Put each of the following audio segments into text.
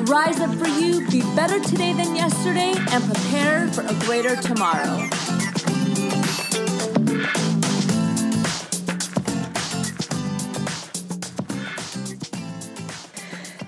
Rise up for you, be better today than yesterday, and prepare for a greater tomorrow.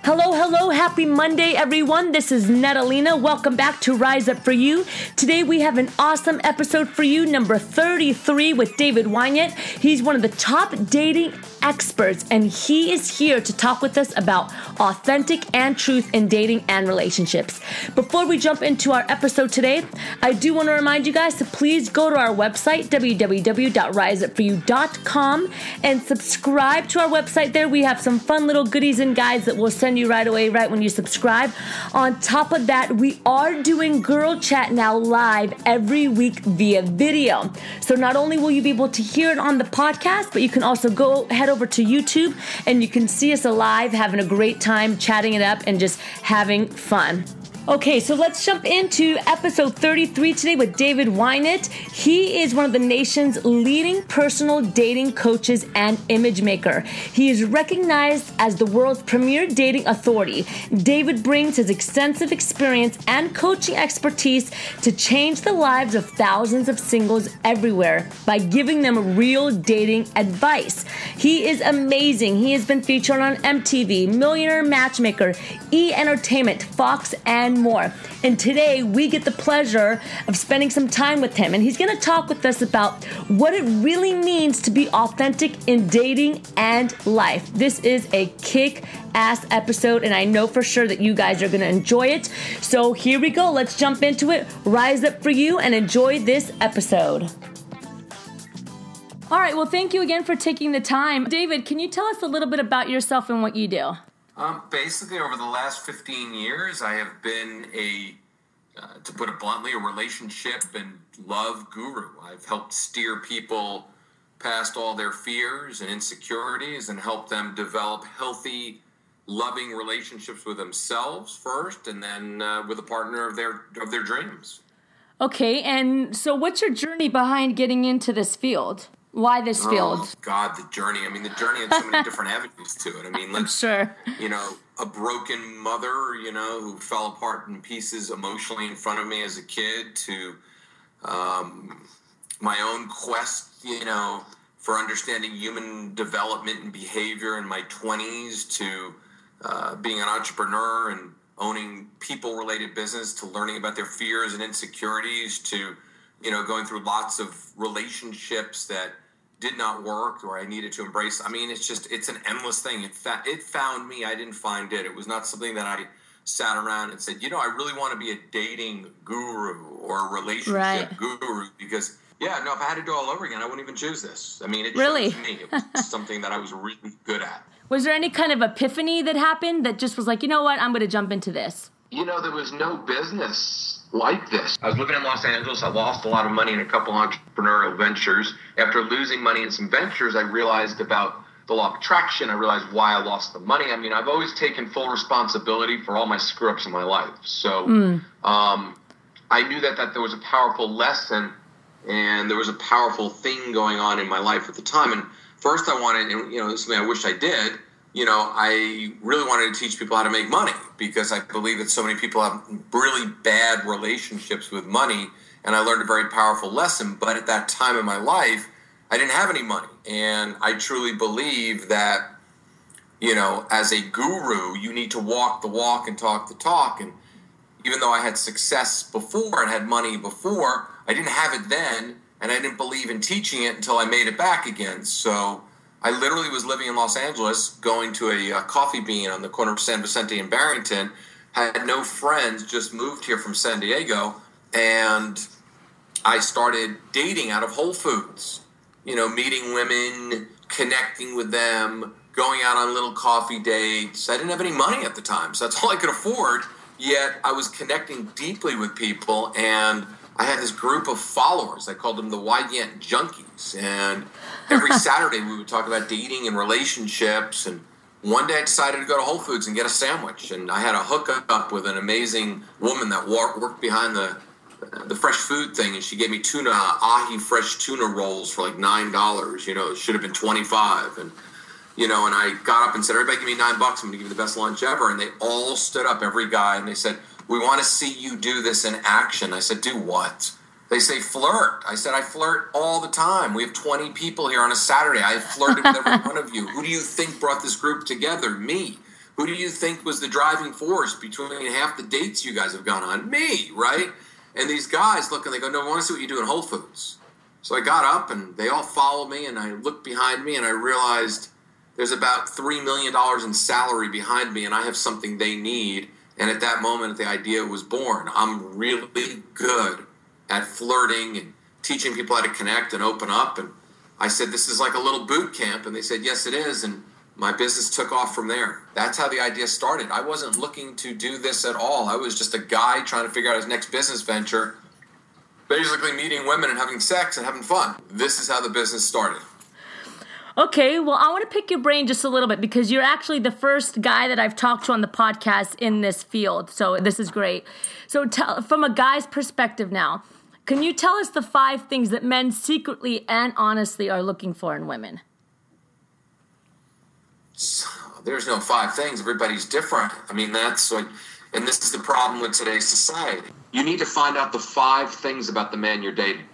Hello, hello, happy Monday, everyone. This is Natalina. Welcome back to Rise Up For You. Today we have an awesome episode for you, number 33 with David Wygant. He's one of the top dating experts, and he is here to talk with us about authentic and truth in dating and relationships. Before we jump into our episode today, I do want to remind you guys to please go to our website, www.riseupforyou.com, and subscribe to our website there. We have some fun little goodies and guides that we'll send you right away, right when you subscribe. On top of that, we are doing Girl Chat now live every week via video. So not only will you be able to hear it on the podcast, but you can also go head over to YouTube and you can see us alive having a great time chatting it up and just having fun. Okay, so let's jump into episode 33 today with David Wygant. He is one of the nation's leading personal dating coaches and image maker. He is recognized as the world's premier dating authority. David brings his extensive experience and coaching expertise to change the lives of thousands of singles everywhere by giving them real dating advice. He is amazing. He has been featured on MTV, Millionaire Matchmaker, E Entertainment, Fox, and and more. And today we get the pleasure of spending some time with him. And he's going to talk with us about what it really means to be authentic in dating and life. This is a kick ass episode, and I know for sure that you guys are going to enjoy it. So here we go. Let's jump into it. Rise up for you and enjoy this episode. All right, well, thank you again for taking the time. David, can you tell us a little bit about yourself and what you do? Um, basically, over the last 15 years, I have been a, uh, to put it bluntly, a relationship and love guru. I've helped steer people past all their fears and insecurities and help them develop healthy, loving relationships with themselves first, and then uh, with a partner of their of their dreams. Okay, and so what's your journey behind getting into this field? Why this oh, field? Oh, God, the journey. I mean, the journey had so many different avenues to it. I mean, I'm sure. You know, a broken mother, you know, who fell apart in pieces emotionally in front of me as a kid, to um, my own quest, you know, for understanding human development and behavior in my 20s, to uh, being an entrepreneur and owning people related business, to learning about their fears and insecurities, to, you know, going through lots of relationships that did not work or I needed to embrace. I mean, it's just it's an endless thing. It fa- it found me. I didn't find it. It was not something that I sat around and said, you know, I really want to be a dating guru or a relationship right. guru because yeah, no, if I had to do all over again, I wouldn't even choose this. I mean, it really me. It was something that I was really good at. Was there any kind of epiphany that happened that just was like, you know what, I'm going to jump into this? You know, there was no business like this. I was living in Los Angeles. I lost a lot of money in a couple entrepreneurial ventures. After losing money in some ventures, I realized about the law of attraction. I realized why I lost the money. I mean, I've always taken full responsibility for all my screw ups in my life. So mm. um, I knew that, that there was a powerful lesson and there was a powerful thing going on in my life at the time. And first, I wanted, and you know, this is something I wish I did you know, I really wanted to teach people how to make money because I believe that so many people have really bad relationships with money. And I learned a very powerful lesson. But at that time in my life, I didn't have any money. And I truly believe that, you know, as a guru, you need to walk the walk and talk the talk. And even though I had success before and had money before, I didn't have it then. And I didn't believe in teaching it until I made it back again. So, I literally was living in Los Angeles, going to a, a, coffee bean on the corner of San Vicente and Barrington. Had no friends, just moved here from San Diego, and I started dating out of Whole Foods. You know, meeting women, connecting with them, going out on little coffee dates. I didn't have any money at the time, so that's all I could afford. Yet I was connecting deeply with people, and I had this group of followers. I called them the Wygant Junkies. And every Saturday we would talk about dating and relationships. And one day I decided to go to Whole Foods and get a sandwich. And I had a hookup with an amazing woman that worked behind the the fresh food thing, and she gave me tuna ahi fresh tuna rolls for like nine dollars. You know, it should have been twenty five, and you know, and I got up and said, "Everybody, give me nine bucks. I'm going to give you the best lunch ever." And they all stood up, every guy, and they said, "We want to see you do this in action." I said, "Do what?" They say flirt. I said, I flirt all the time. We have 20 people here on a Saturday. I flirted with every one of you. Who do you think brought this group together? Me. Who do you think was the driving force between half the dates you guys have gone on? Me, right? And these guys look and they go, No, I want to see what you do in Whole Foods. So I got up and they all followed me and I looked behind me and I realized there's about $3 million in salary behind me and I have something they need. And at that moment, the idea was born. I'm really good at flirting and teaching people how to connect and open up. And I said, This is like a little boot camp. And they said, Yes, it is. And my business took off from there. That's how the idea started. I wasn't looking to do this at all. I was just a guy trying to figure out his next business venture, basically meeting women and having sex and having fun. This is how the business started. Okay, well, I want to pick your brain just a little bit because you're actually the first guy that I've talked to on the podcast in this field. So this is great. So, tell, from a guy's perspective now, can you tell us the five things that men secretly and honestly are looking for in women? there's no five things. Everybody's different. I mean, that's like, and this is the problem with today's society. You need to find out the five things about the man you're dating.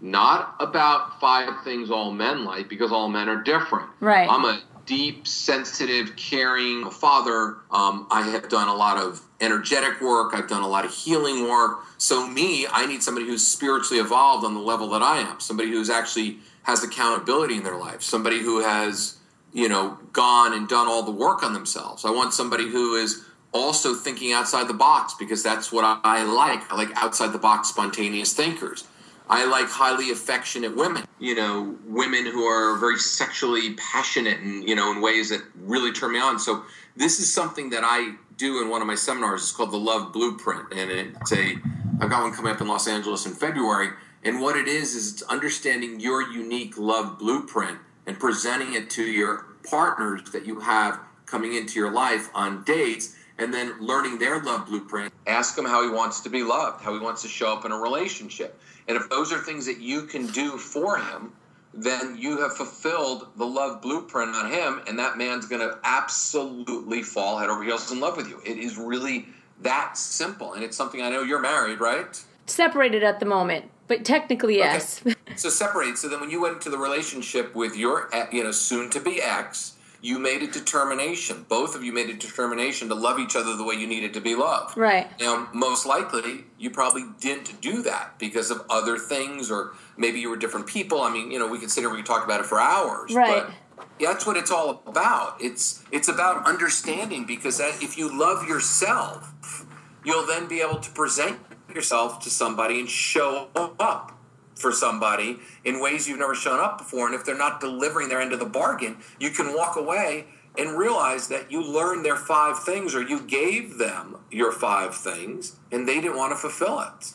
Not about five things all men like, because all men are different. Right. I'm a deep, sensitive, caring father. Um, I have done a lot of energetic work. I've done a lot of healing work. So me, I need somebody who's spiritually evolved on the level that I am. Somebody who's actually has accountability in their life. Somebody who has you know, gone and done all the work on themselves. I want somebody who is also thinking outside the box because that's what I like. I like outside the box spontaneous thinkers. I like highly affectionate women, you know, women who are very sexually passionate and, you know, in ways that really turn me on. So this is something that I do in one of my seminars. It's called the Love Blueprint. And it's a, I've got one coming up in Los Angeles in February. And what it is, is it's understanding your unique love blueprint and presenting it to your partners that you have coming into your life on dates and then learning their love blueprint. Ask him how he wants to be loved, how he wants to show up in a relationship. And if those are things that you can do for him, then you have fulfilled the love blueprint on him, and that man's going to absolutely fall head over heels in love with you. It is really that simple. And it's something I know you're married, right? Separated at the moment. But technically, yes. Okay. so separate. So then, when you went into the relationship with your, you know, soon to be ex, you made a determination. Both of you made a determination to love each other the way you needed to be loved. Right. Now, most likely, you probably didn't do that because of other things, or maybe you were different people. I mean, you know, we could sit here, and we could talk about it for hours. Right. But that's what it's all about. It's it's about understanding because that, if you love yourself, you'll then be able to present yourself to somebody and show up for somebody in ways you've never shown up before. And if they're not delivering their end of the bargain, you can walk away and realize that you learned their five things or you gave them your five things and they didn't want to fulfill it.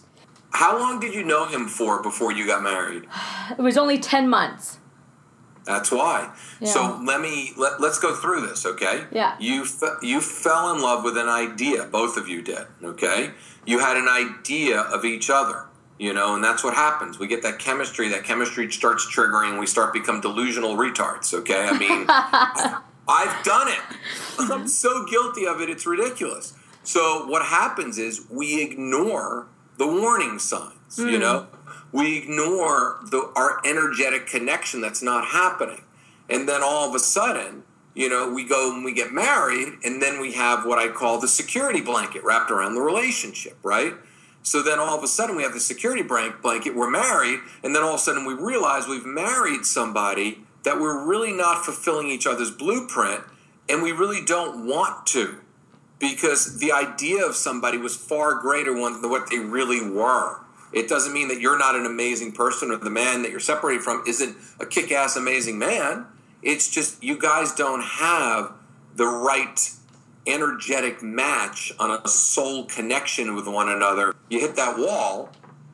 How long did you know him for before you got married? It was only 10 months. That's why. Yeah. So let me let, let's go through this, okay? Yeah. You fe- you fell in love with an idea, both of you did, okay? You had an idea of each other, you know, and that's what happens. We get that chemistry, that chemistry starts triggering, we start become delusional retards, okay? I mean, I've done it. I'm so guilty of it, it's ridiculous. So what happens is we ignore the warning signs, mm. you hmm. know? we ignore the, our energetic connection that's not happening. And then all of a sudden, you know, we go and we get married, and then we have what I call the security blanket wrapped around the relationship, right? So then all of a sudden we have the security blanket, we're married, and then all of a sudden we realize we've married somebody that we're really not fulfilling each other's blueprint, and we really don't want to because the idea of somebody was far greater than what they really were. It doesn't mean that you're not an amazing person or the man that you're separated from isn't a kick ass amazing man. It's just you guys don't have the right energetic match, on a soul connection with one another, you hit that wall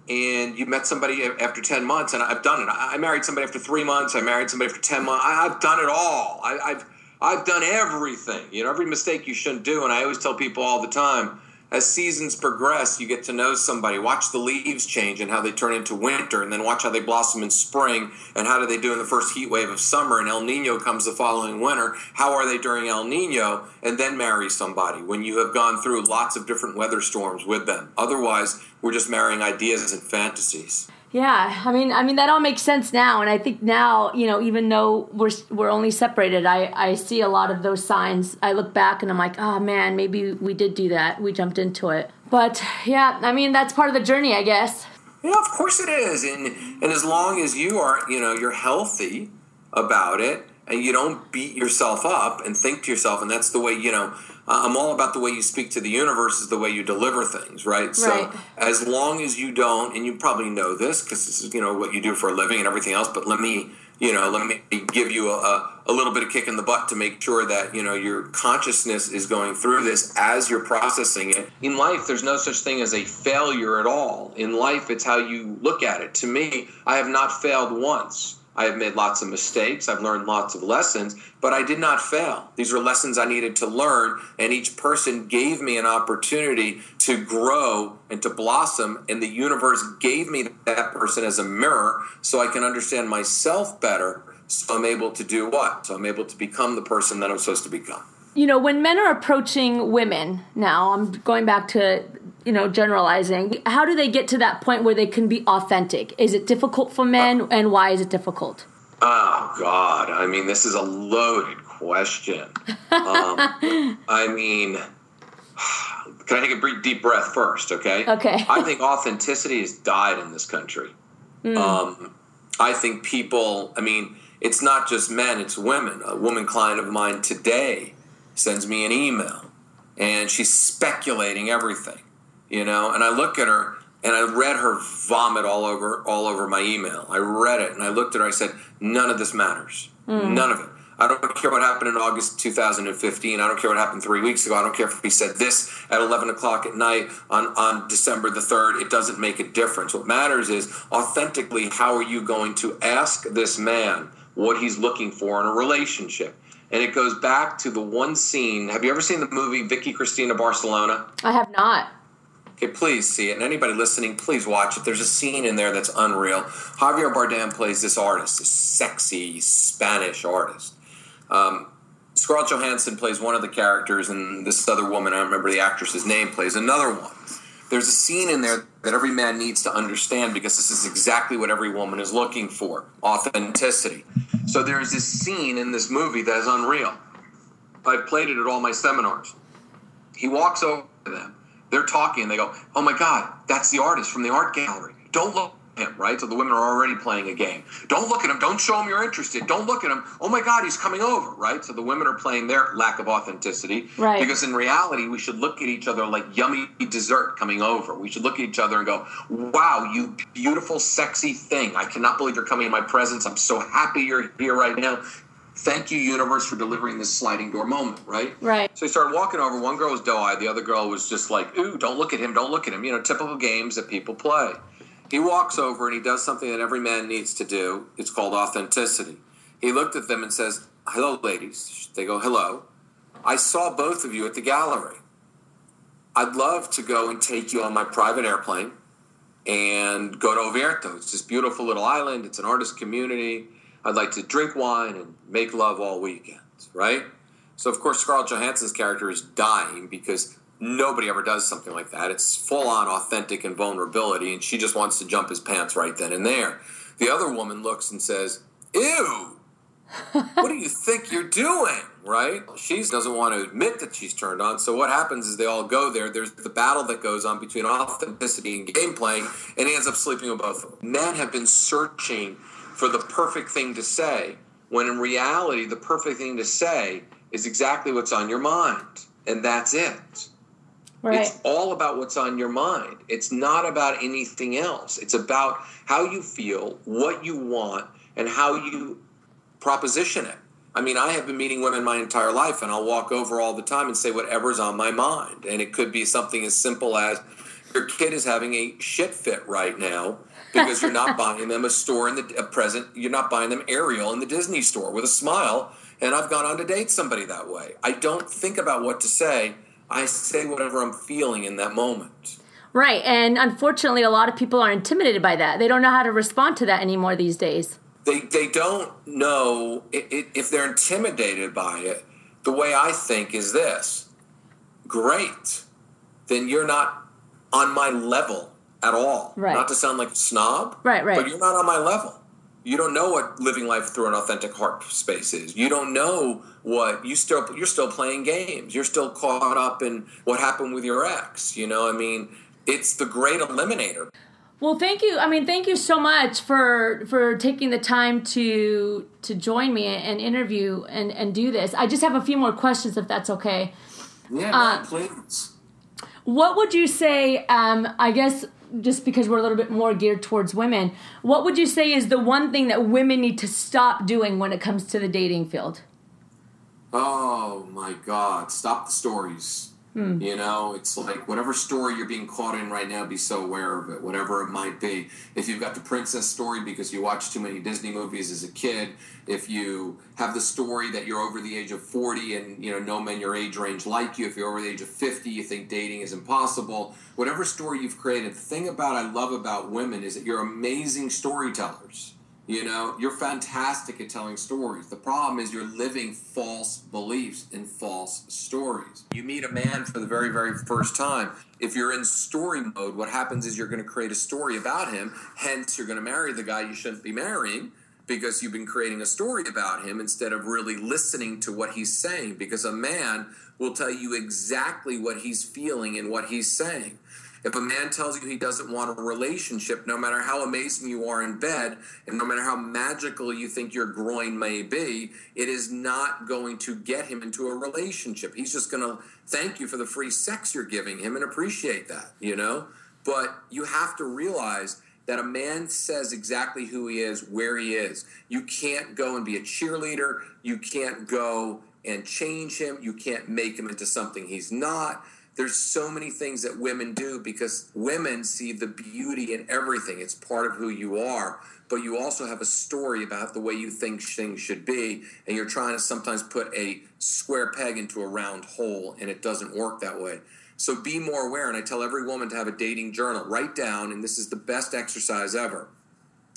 and you met somebody after 10 months and i've done it. I married somebody after three months i married somebody for 10 months. I've done it all. I, have i've done everything. You know every mistake you shouldn't do and i always tell people all the time as seasons progress, you get to know somebody. Watch the leaves change and how they turn into winter, and then watch how they blossom in spring and how do they do in the first heat wave of summer. And El Nino comes the following winter. How are they during El Nino? And then marry somebody when you have gone through lots of different weather storms with them. Otherwise, we're just marrying ideas and fantasies. Yeah, I mean, I mean that all makes sense now, and I think now, you know, even though we're we're only separated, I I see a lot of those signs. I look back and I'm like, oh man, maybe we did do that. We jumped into it, but yeah, I mean that's part of the journey, I guess. Yeah, of course it is, and and as long as you are, you know, you're healthy about it, and you don't beat yourself up and think to yourself, and that's the way, you know I'm all about the way you speak to the universe is the way you deliver things, right? right. So as long as you don't, and you probably know this because this is you know what you do for a living and everything else, but let me you know let me give you a, a little bit of kick in the butt to make sure that you know your consciousness is going through this as you're processing it. In life, there's no such thing as a failure at all. In life, it's how you look at it. To me, I have not failed once. I have made lots of mistakes. I've learned lots of lessons, but I did not fail. These were lessons I needed to learn, and each person gave me an opportunity to grow and to blossom, and the universe gave me that person as a mirror so I can understand myself better. So I'm able to do what? So I'm able to become the person that I'm supposed to become. You know, when men are approaching women now, I'm going back to you know generalizing how do they get to that point where they can be authentic? Is it difficult for men and why is it difficult? Oh god. I mean this is a loaded question. Um, i mean can i take a brief, deep breath first okay? Okay. I think authenticity has died in this country. Mm. um, i think people i mean it's not just men it's women. A woman client of mine today sends me an email and she's speculating everything you know. And I look at her and I read her vomit all over all over my email. I read it and I looked at her. I said, "None of this matters. Mm. None of it. I don't care what happened in August 2015. I don't care what happened three weeks ago. I don't care if he said this at 11 o'clock at night on, on December the 3rd. It doesn't make a difference. What matters is authentically, how are you going to ask this man what he's looking for in a relationship? And it goes back to the one scene. Have you ever seen the movie Vicky Cristina Barcelona? I have not. Okay, please see it. And anybody listening, please watch it. There's a scene in there that's unreal. Javier Bardem plays this artist, this sexy Spanish artist. Um, Scarlett Johansson plays one of the characters, and this other woman, I don't remember the actress's name, plays another one. There's a scene in there that every man needs to understand because this is exactly what every woman is looking for authenticity. So there's this scene in this movie that is unreal. I've played it at all my seminars. He walks over to them they're talking and they go, "Oh my God, that's the artist from the art gallery." Don't look at him, right? So the women are already playing a game. Don't look at him. Don't show him you're interested. Don't look at him. Oh my God, he's coming over, right? So the women are playing their lack of authenticity, right? Because in reality, we should look at each other like yummy dessert coming over. We should look at each other and go, "Wow, you beautiful, sexy thing! I cannot believe you're coming in my presence. I'm so happy you're here right now." Thank you, universe, for delivering this sliding door moment, right? Right. So he started walking over. One girl was doe eyed. The other girl was just like, ooh, don't look at him, don't look at him. You know, typical games that people play. He walks over and he does something that every man needs to do. It's called authenticity. He looked at them and says, hello, ladies. They go, hello. I saw both of you at the gallery. I'd love to go and take you on my private airplane and go to Oviedo. It's this beautiful little island. It's an artist community I'd like to drink wine and make love all weekend, right? So, of course, Scarlett Johansson's character is dying because nobody ever does something like that. It's full on authentic and vulnerability, and she just wants to jump his pants right then and there. The other woman looks and says, Ew, what do you think you're doing? Right? She doesn't want to admit that she's turned on. So what happens is they all go there. There's the battle that goes on between authenticity and game playing, and he ends up sleeping with both of them. Men have been searching for the perfect thing to say, when in reality, the perfect thing to say is exactly what's on your mind. And that's it. Right. It's all about what's on your mind. It's not about anything else. It's about how you feel, what you want, and how you proposition it. I mean, I have been meeting women my entire life, and I'll walk over all the time and say whatever's on my mind. And it could be something as simple as your kid is having a shit fit right now because you're not buying them a store in the a present. You're not buying them Ariel in the Disney store with a smile. And I've gone on to date somebody that way. I don't think about what to say. I say whatever I'm feeling in that moment. Right. And unfortunately, a lot of people are intimidated by that. They don't know how to respond to that anymore these days. They, they don't know if they're intimidated by it. The way I think is this great. Then you're not on my level at all. Right. Not to sound like a snob. Right, right. But you're not on my level. You don't know what living life through an authentic heart space is. You don't know what you still you're still playing games. You're still caught up in what happened with your ex. You know, I mean, it's the great eliminator. Well, thank you. I mean, thank you so much for for taking the time to to join me and interview and and do this. I just have a few more questions, if that's okay. Yeah, uh, please. What would you say? Um, I guess just because we're a little bit more geared towards women, what would you say is the one thing that women need to stop doing when it comes to the dating field? Oh my God! Stop the stories. Hmm. You know, it's like whatever story you're being caught in right now, be so aware of it, whatever it might be. If you've got the princess story because you watched too many Disney movies as a kid, if you have the story that you're over the age of 40 and, you know, no men your age range like you, if you're over the age of 50, you think dating is impossible, whatever story you've created, the thing about I love about women is that you're amazing storytellers you know, you're fantastic at telling stories. The problem is you're living false beliefs and false stories. You meet a man for the very, very first time. If you're in story mode, what happens is you're going to create a story about him. Hence, you're going to marry the guy you shouldn't be marrying because you've been creating a story about him instead of really listening to what he's saying. Because a man will tell you exactly what he's feeling and what he's saying. If a man tells you he doesn't want a relationship, no matter how amazing you are in bed, and no matter how magical you think your groin may be, it is not going to get him into a relationship. He's just going to thank you for the free sex you're giving him and appreciate that, you know? But you have to realize that a man says exactly who he is, where he is. You can't go and be a cheerleader. You can't go and change him. You can't make him into something he's not there's so many things that women do because women see the beauty in everything. It's part of who you are. But you also have a story about the way you think things should be, and you're trying to sometimes put a square peg into a round hole, and it doesn't work that way. So be more aware. And I tell every woman to have a dating journal. Write down, and this is the best exercise ever.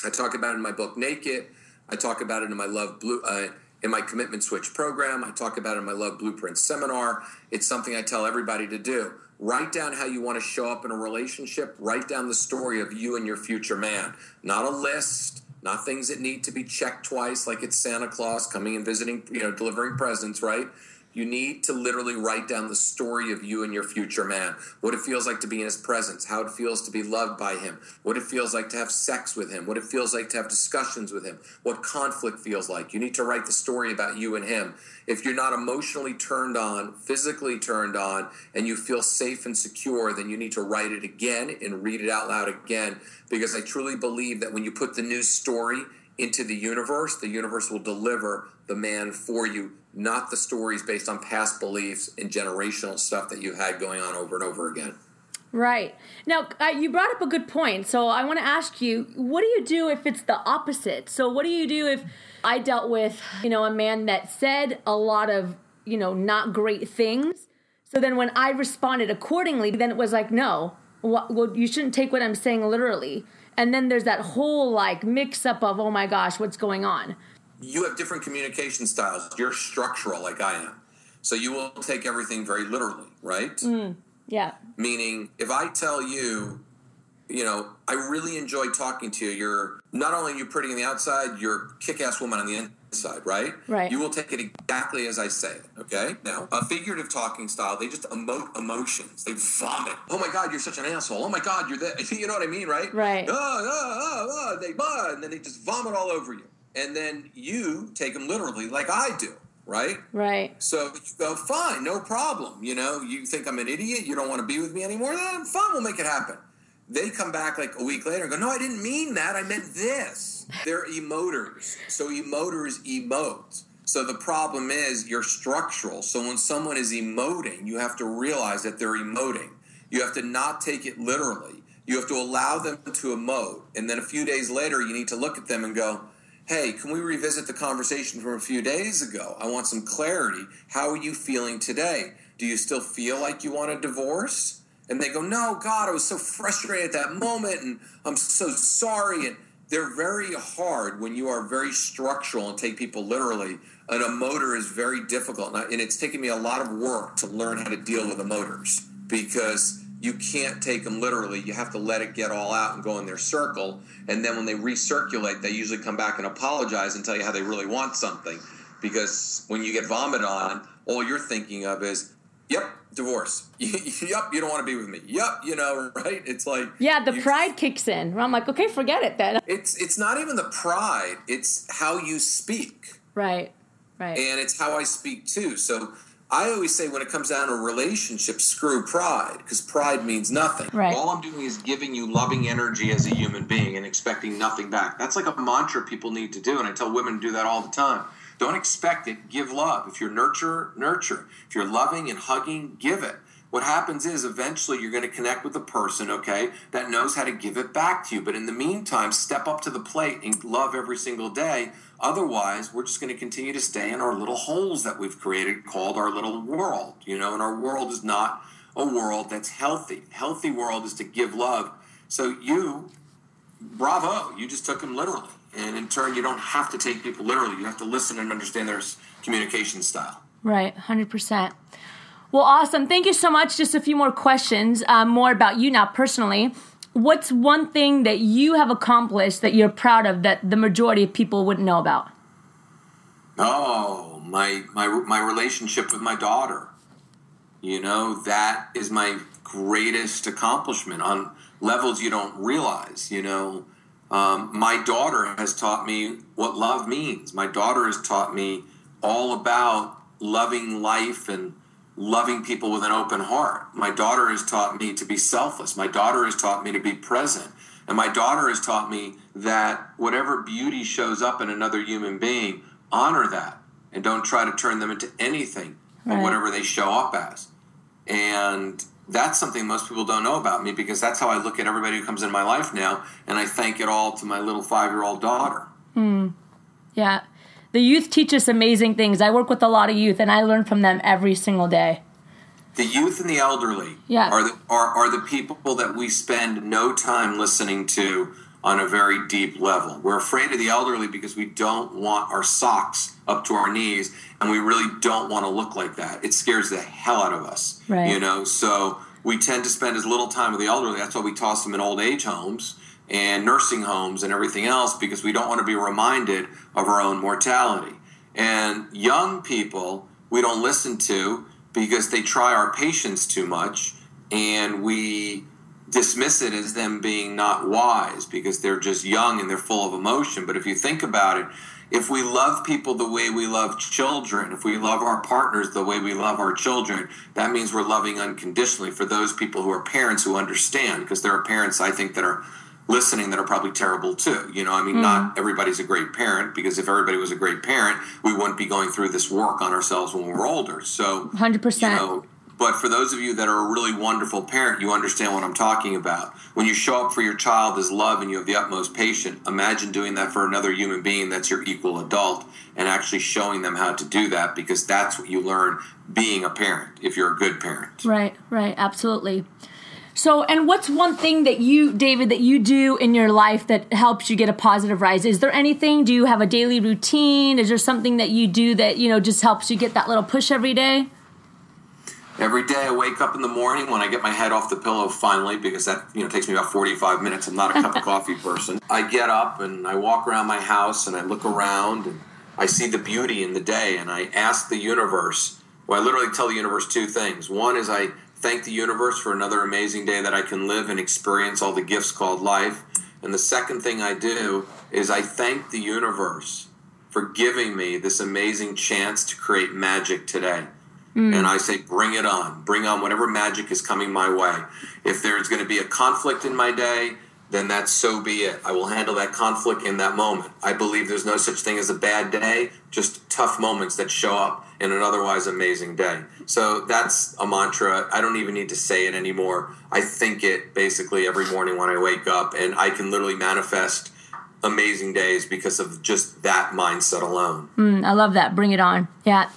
I talk about it in my book Naked. I talk about it in my Love Blue. Uh, in my commitment switch program. I talk about it in my Love Blueprint seminar. It's something I tell everybody to do. Write down how you want to show up in a relationship. Write down the story of you and your future man. Not a list, not things that need to be checked twice, like it's Santa Claus coming and visiting, you know, delivering presents, right? You need to literally write down the story of you and your future man. What it feels like to be in his presence, how it feels to be loved by him, what it feels like to have sex with him, what it feels like to have discussions with him, what conflict feels like. You need to write the story about you and him. If you're not emotionally turned on, physically turned on, and you feel safe and secure, then you need to write it again and read it out loud again because I truly believe that when you put the new story into the universe, the universe will deliver the man for you not the stories based on past beliefs and generational stuff that you had going on over and over again. Right. Now, uh, you brought up a good point. So I want to ask you, what do you do if it's the opposite? So what do you do if I dealt with, you know, a man that said a lot of, you know, not great things? So then when I responded accordingly, then it was like, no, well, you shouldn't take what I'm saying literally. And then there's that whole like mix up of, oh my gosh, what's going on? you have different communication styles. You're structural like I am. So you will take everything very literally, right? Mm, yeah. Meaning, if I tell you, you know, I really enjoy talking to you, you're not only you pretty on the outside, you're kick ass woman on the inside, right? Right. You will take it exactly as I say it, okay? Now, a figurative talking style, they just emote emotions. They vomit. Oh my God, you're such an asshole. Oh my God, you're that. You know what I mean, right? Right. Oh, oh, oh, oh, they, bud, and then they just vomit all over you and then you take them literally like I do, right? Right. So you go, fine, no problem. You know, you think I'm an idiot, you don't want to be with me anymore, then fine, we'll make it happen. They come back like a week later and go, no, I didn't mean that. I meant this. They're emoters. So emoters emote. So the problem is you're structural. So when someone is emoting, you have to realize that they're emoting. You have to not take it literally. You have to allow them to emote. And then a few days later, you need to look at them and go, hey, can we revisit the conversation from a few days ago? I want some clarity. How are you feeling today? Do you still feel like you want a divorce? And they go, no, God, I was so frustrated at that moment and I'm so sorry. And they're very hard when you are very structural and take people literally. And a motor is very difficult. And it's taken me a lot of work to learn how to deal with emoters because you can't take them literally. You have to let it get all out and go in their circle. And then when they recirculate, they usually come back and apologize and tell you how they really want something. Because when you get vomited on, all you're thinking of is, yep, divorce. yep, you don't want to be with me. Yep, you know, right? It's like Yeah, the you, pride kicks in. I'm like, okay, forget it then. It's it's not even the pride, it's how you speak. Right. Right. And it's how I speak too. So I always say when it comes down to relationships, screw pride, because pride means nothing. Right. All I'm doing is giving you loving energy as a human being and expecting nothing back. That's like a mantra people need to do, and I tell women to do that all the time. Don't expect it, give love. If you're nurture, nurture. If you're loving and hugging, give it. What happens is eventually you're going to connect with a person, okay, that knows how to give it back to you. But in the meantime, step up to the plate and love every single day Otherwise, we're just going to continue to stay in our little holes that we've created called our little world, you know, and our world is not a world that's healthy. Healthy world is to give love. So you, bravo, you just took him literally. And in turn, you don't have to take people literally. You have to listen and understand their communication style. Right, 100%. Well, awesome. Thank you so much. Just a few more questions, uh, more about you now personally what's one thing that you have accomplished that you're proud of that the majority of people wouldn't know about? Oh, my my my relationship with my daughter. You know, that is my greatest accomplishment on levels you don't realize, you know. Um, my daughter has taught me what love means. My daughter has taught me all about loving life and loving people with an open heart. My daughter has taught me to be selfless. My daughter has taught me to be present. And my daughter has taught me that whatever beauty shows up in another human being, honor that and don't try to turn them into anything right. but whatever they show up as. And that's something most people don't know about me because that's how I look at everybody who comes in my life now. And I thank it all to my little five year old daughter. Hmm. Yeah the youth teach us amazing things. I work with a lot of youth, and I learn from them every single day. The youth and the elderly yeah. are, the, are, are the people that we spend no time listening to on a very deep level. We're afraid of the elderly because we don't want our socks up to our knees, and we really don't want to look like that. It scares the hell out of us. Right. You know, so we tend to spend as little time with the elderly. That's why we toss them in old age homes and nursing homes and everything else because we don't want to be reminded of our own mortality. And young people, we don't listen to because they try our patience too much and we dismiss it as them being not wise because they're just young and they're full of emotion. But if you think about it, if we love people the way we love children, if we love our partners the way we love our children, that means we're loving unconditionally for those people who are parents who understand because there are parents I think that are listening that are probably terrible too. You know, I mean, mm. not everybody's a great parent because if everybody was a great parent, we wouldn't be going through this work on ourselves when we're older. So, 100%. You know, but for those of you that are a really wonderful parent, you understand what I'm talking about. When you show up for your child as love and you have the utmost patience, imagine doing that for another human being that's your equal adult and actually showing them how to do that because that's what you learn being a parent if you're a good parent. Right, right, absolutely. So, and what's one thing that you, David, that you do in your life that helps you get a positive rise? Is there anything? Do you have a daily routine? Is there something that you do that, you know, just helps you get that little push every day? Every day I wake up in the morning when I get my head off the pillow finally, because that, you know, takes me about 45 minutes. I'm not a cup of coffee person. I get up and I walk around my house and I look around and I see the beauty in the day and I ask the universe, well, I literally tell the universe two things. One is I thank the universe for another amazing day that I can live and experience all the gifts called life. And the second thing I do is I thank the universe for giving me this amazing chance to create magic today. Mm. And I say, bring it on. Bring on whatever magic is coming my way. If there's going to be a conflict in my day, then that's so be it. I will handle that conflict in that moment. I believe there's no such thing as a bad day, just tough moments that show up in an otherwise amazing day. So that's a mantra. I don't even need to say it anymore. I think it basically every morning when I wake up, and I can literally manifest amazing days because of just that mindset alone. Mm, I love that. Bring it on. Yeah.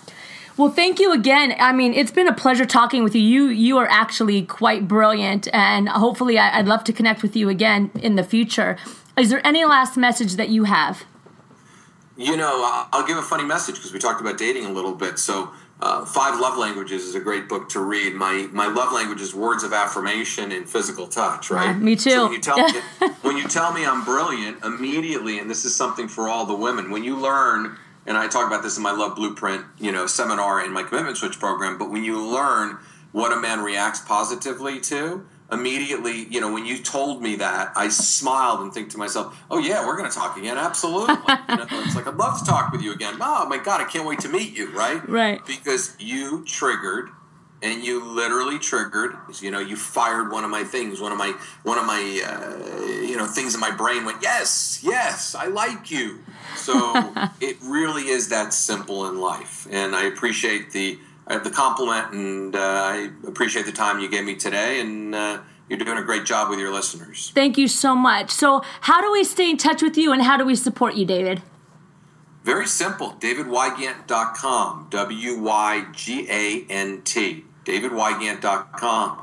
Well, thank you again. I mean, it's been a pleasure talking with you. You you are actually quite brilliant, and hopefully, I, would love to connect with you again in the future. Is there any last message that you have? You know, I'll give a funny message because we talked about dating a little bit. So, uh, Five Love Languages is a great book to read. My my love language is words of affirmation and physical touch. Right? Uh, me too. So when you tell me when you tell me I'm brilliant, immediately, and this is something for all the women. When you learn and I talk about this in my Love Blueprint, you know, seminar in my Commitment Switch program. But when you learn what a man reacts positively to, immediately, you know, when you told me that, I smiled and think to myself, "Oh yeah, we're going to talk again. Absolutely." you know, it's like I'd love to talk with you again. Oh my god, I can't wait to meet you. Right? Right. Because you triggered and you literally triggered you know you fired one of my things one of my one of my uh, you know things in my brain went yes yes i like you. So it really is that simple in life and i appreciate the uh, the compliment and uh, i appreciate the time you gave me today and uh, you're doing a great job with your listeners. Thank you so much. So how do we stay in touch with you and how do we support you david? Very simple. Davidwygant.com w-y-g-a-n-t davidwygant.com.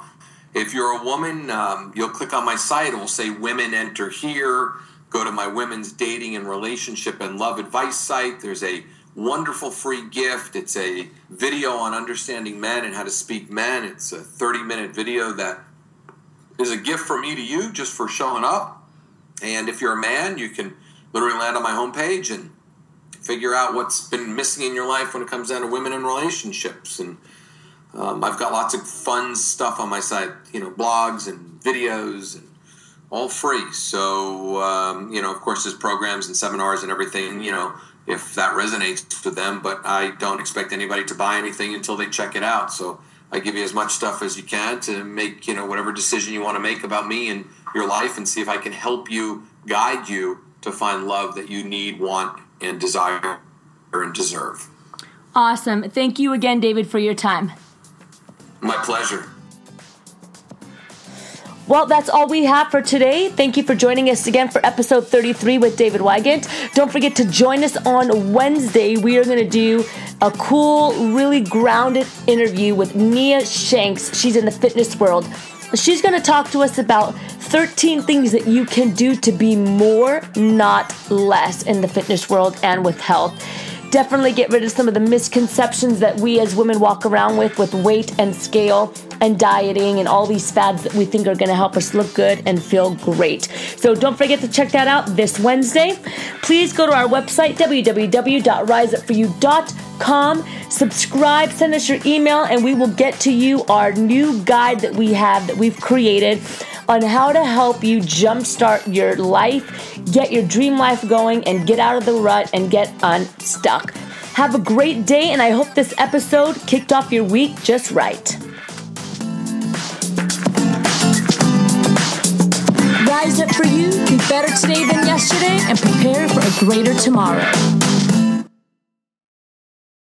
If you're a woman, um, you'll click on my site. It will say Women Enter Here. Go to my women's dating and relationship and love advice site. There's a wonderful free gift. It's a video on understanding men and how to speak men. It's a 30 minute video that is a gift from me to you just for showing up. And if you're a man, you can literally land on my homepage and figure out what's been missing in your life when it comes down to women and relationships and um, I've got lots of fun stuff on my site, you know, blogs and videos and all free. So, um, you know, of course, there's programs and seminars and everything, you know, if that resonates with them, but I don't expect anybody to buy anything until they check it out. So I give you as much stuff as you can to make, you know, whatever decision you want to make about me and your life and see if I can help you, guide you to find love that you need, want, and desire and deserve. Awesome. Thank you again, David, for your time. My pleasure. Well, that's all we have for today. Thank you for joining us again for episode 33 with David Wygant. Don't forget to join us on Wednesday. We are going to do a cool, really grounded interview with Nia Shanks. She's in the fitness world. She's going to talk to us about 13 things that you can do to be more, not less, in the fitness world and with health definitely get rid of some of the misconceptions that we as women walk around with with weight and scale and dieting and all these fads that we think are going to help us look good and feel great. So don't forget to check that out this Wednesday. Please go to our website www.riseupforyou.com, subscribe, send us your email and we will get to you our new guide that we have that we've created on how to help you jumpstart your life, get your dream life going, and get out of the rut and get unstuck. Have a great day, and I hope this episode kicked off your week just right. Rise up for you, be better today than yesterday, and prepare for a greater tomorrow.